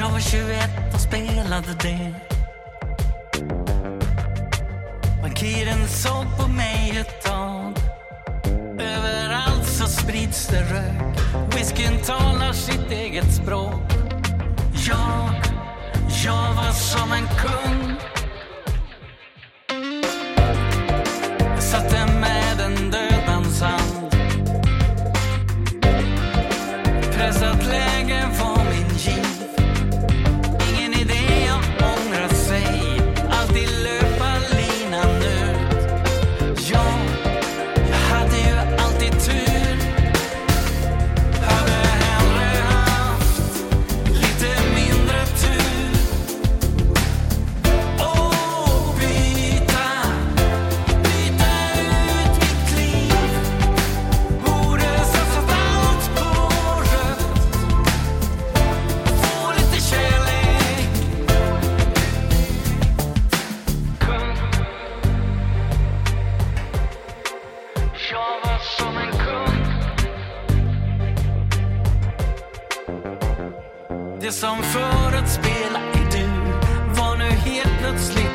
Jag var 21 och spelade det. Bankiren såg på mig ett tag. Överallt så sprids det rök. Whiskyn talar sitt eget språk. Jag, jag var som en kung. Jag satte med en dödans hand. Det som förut spela i dur var nu helt plötsligt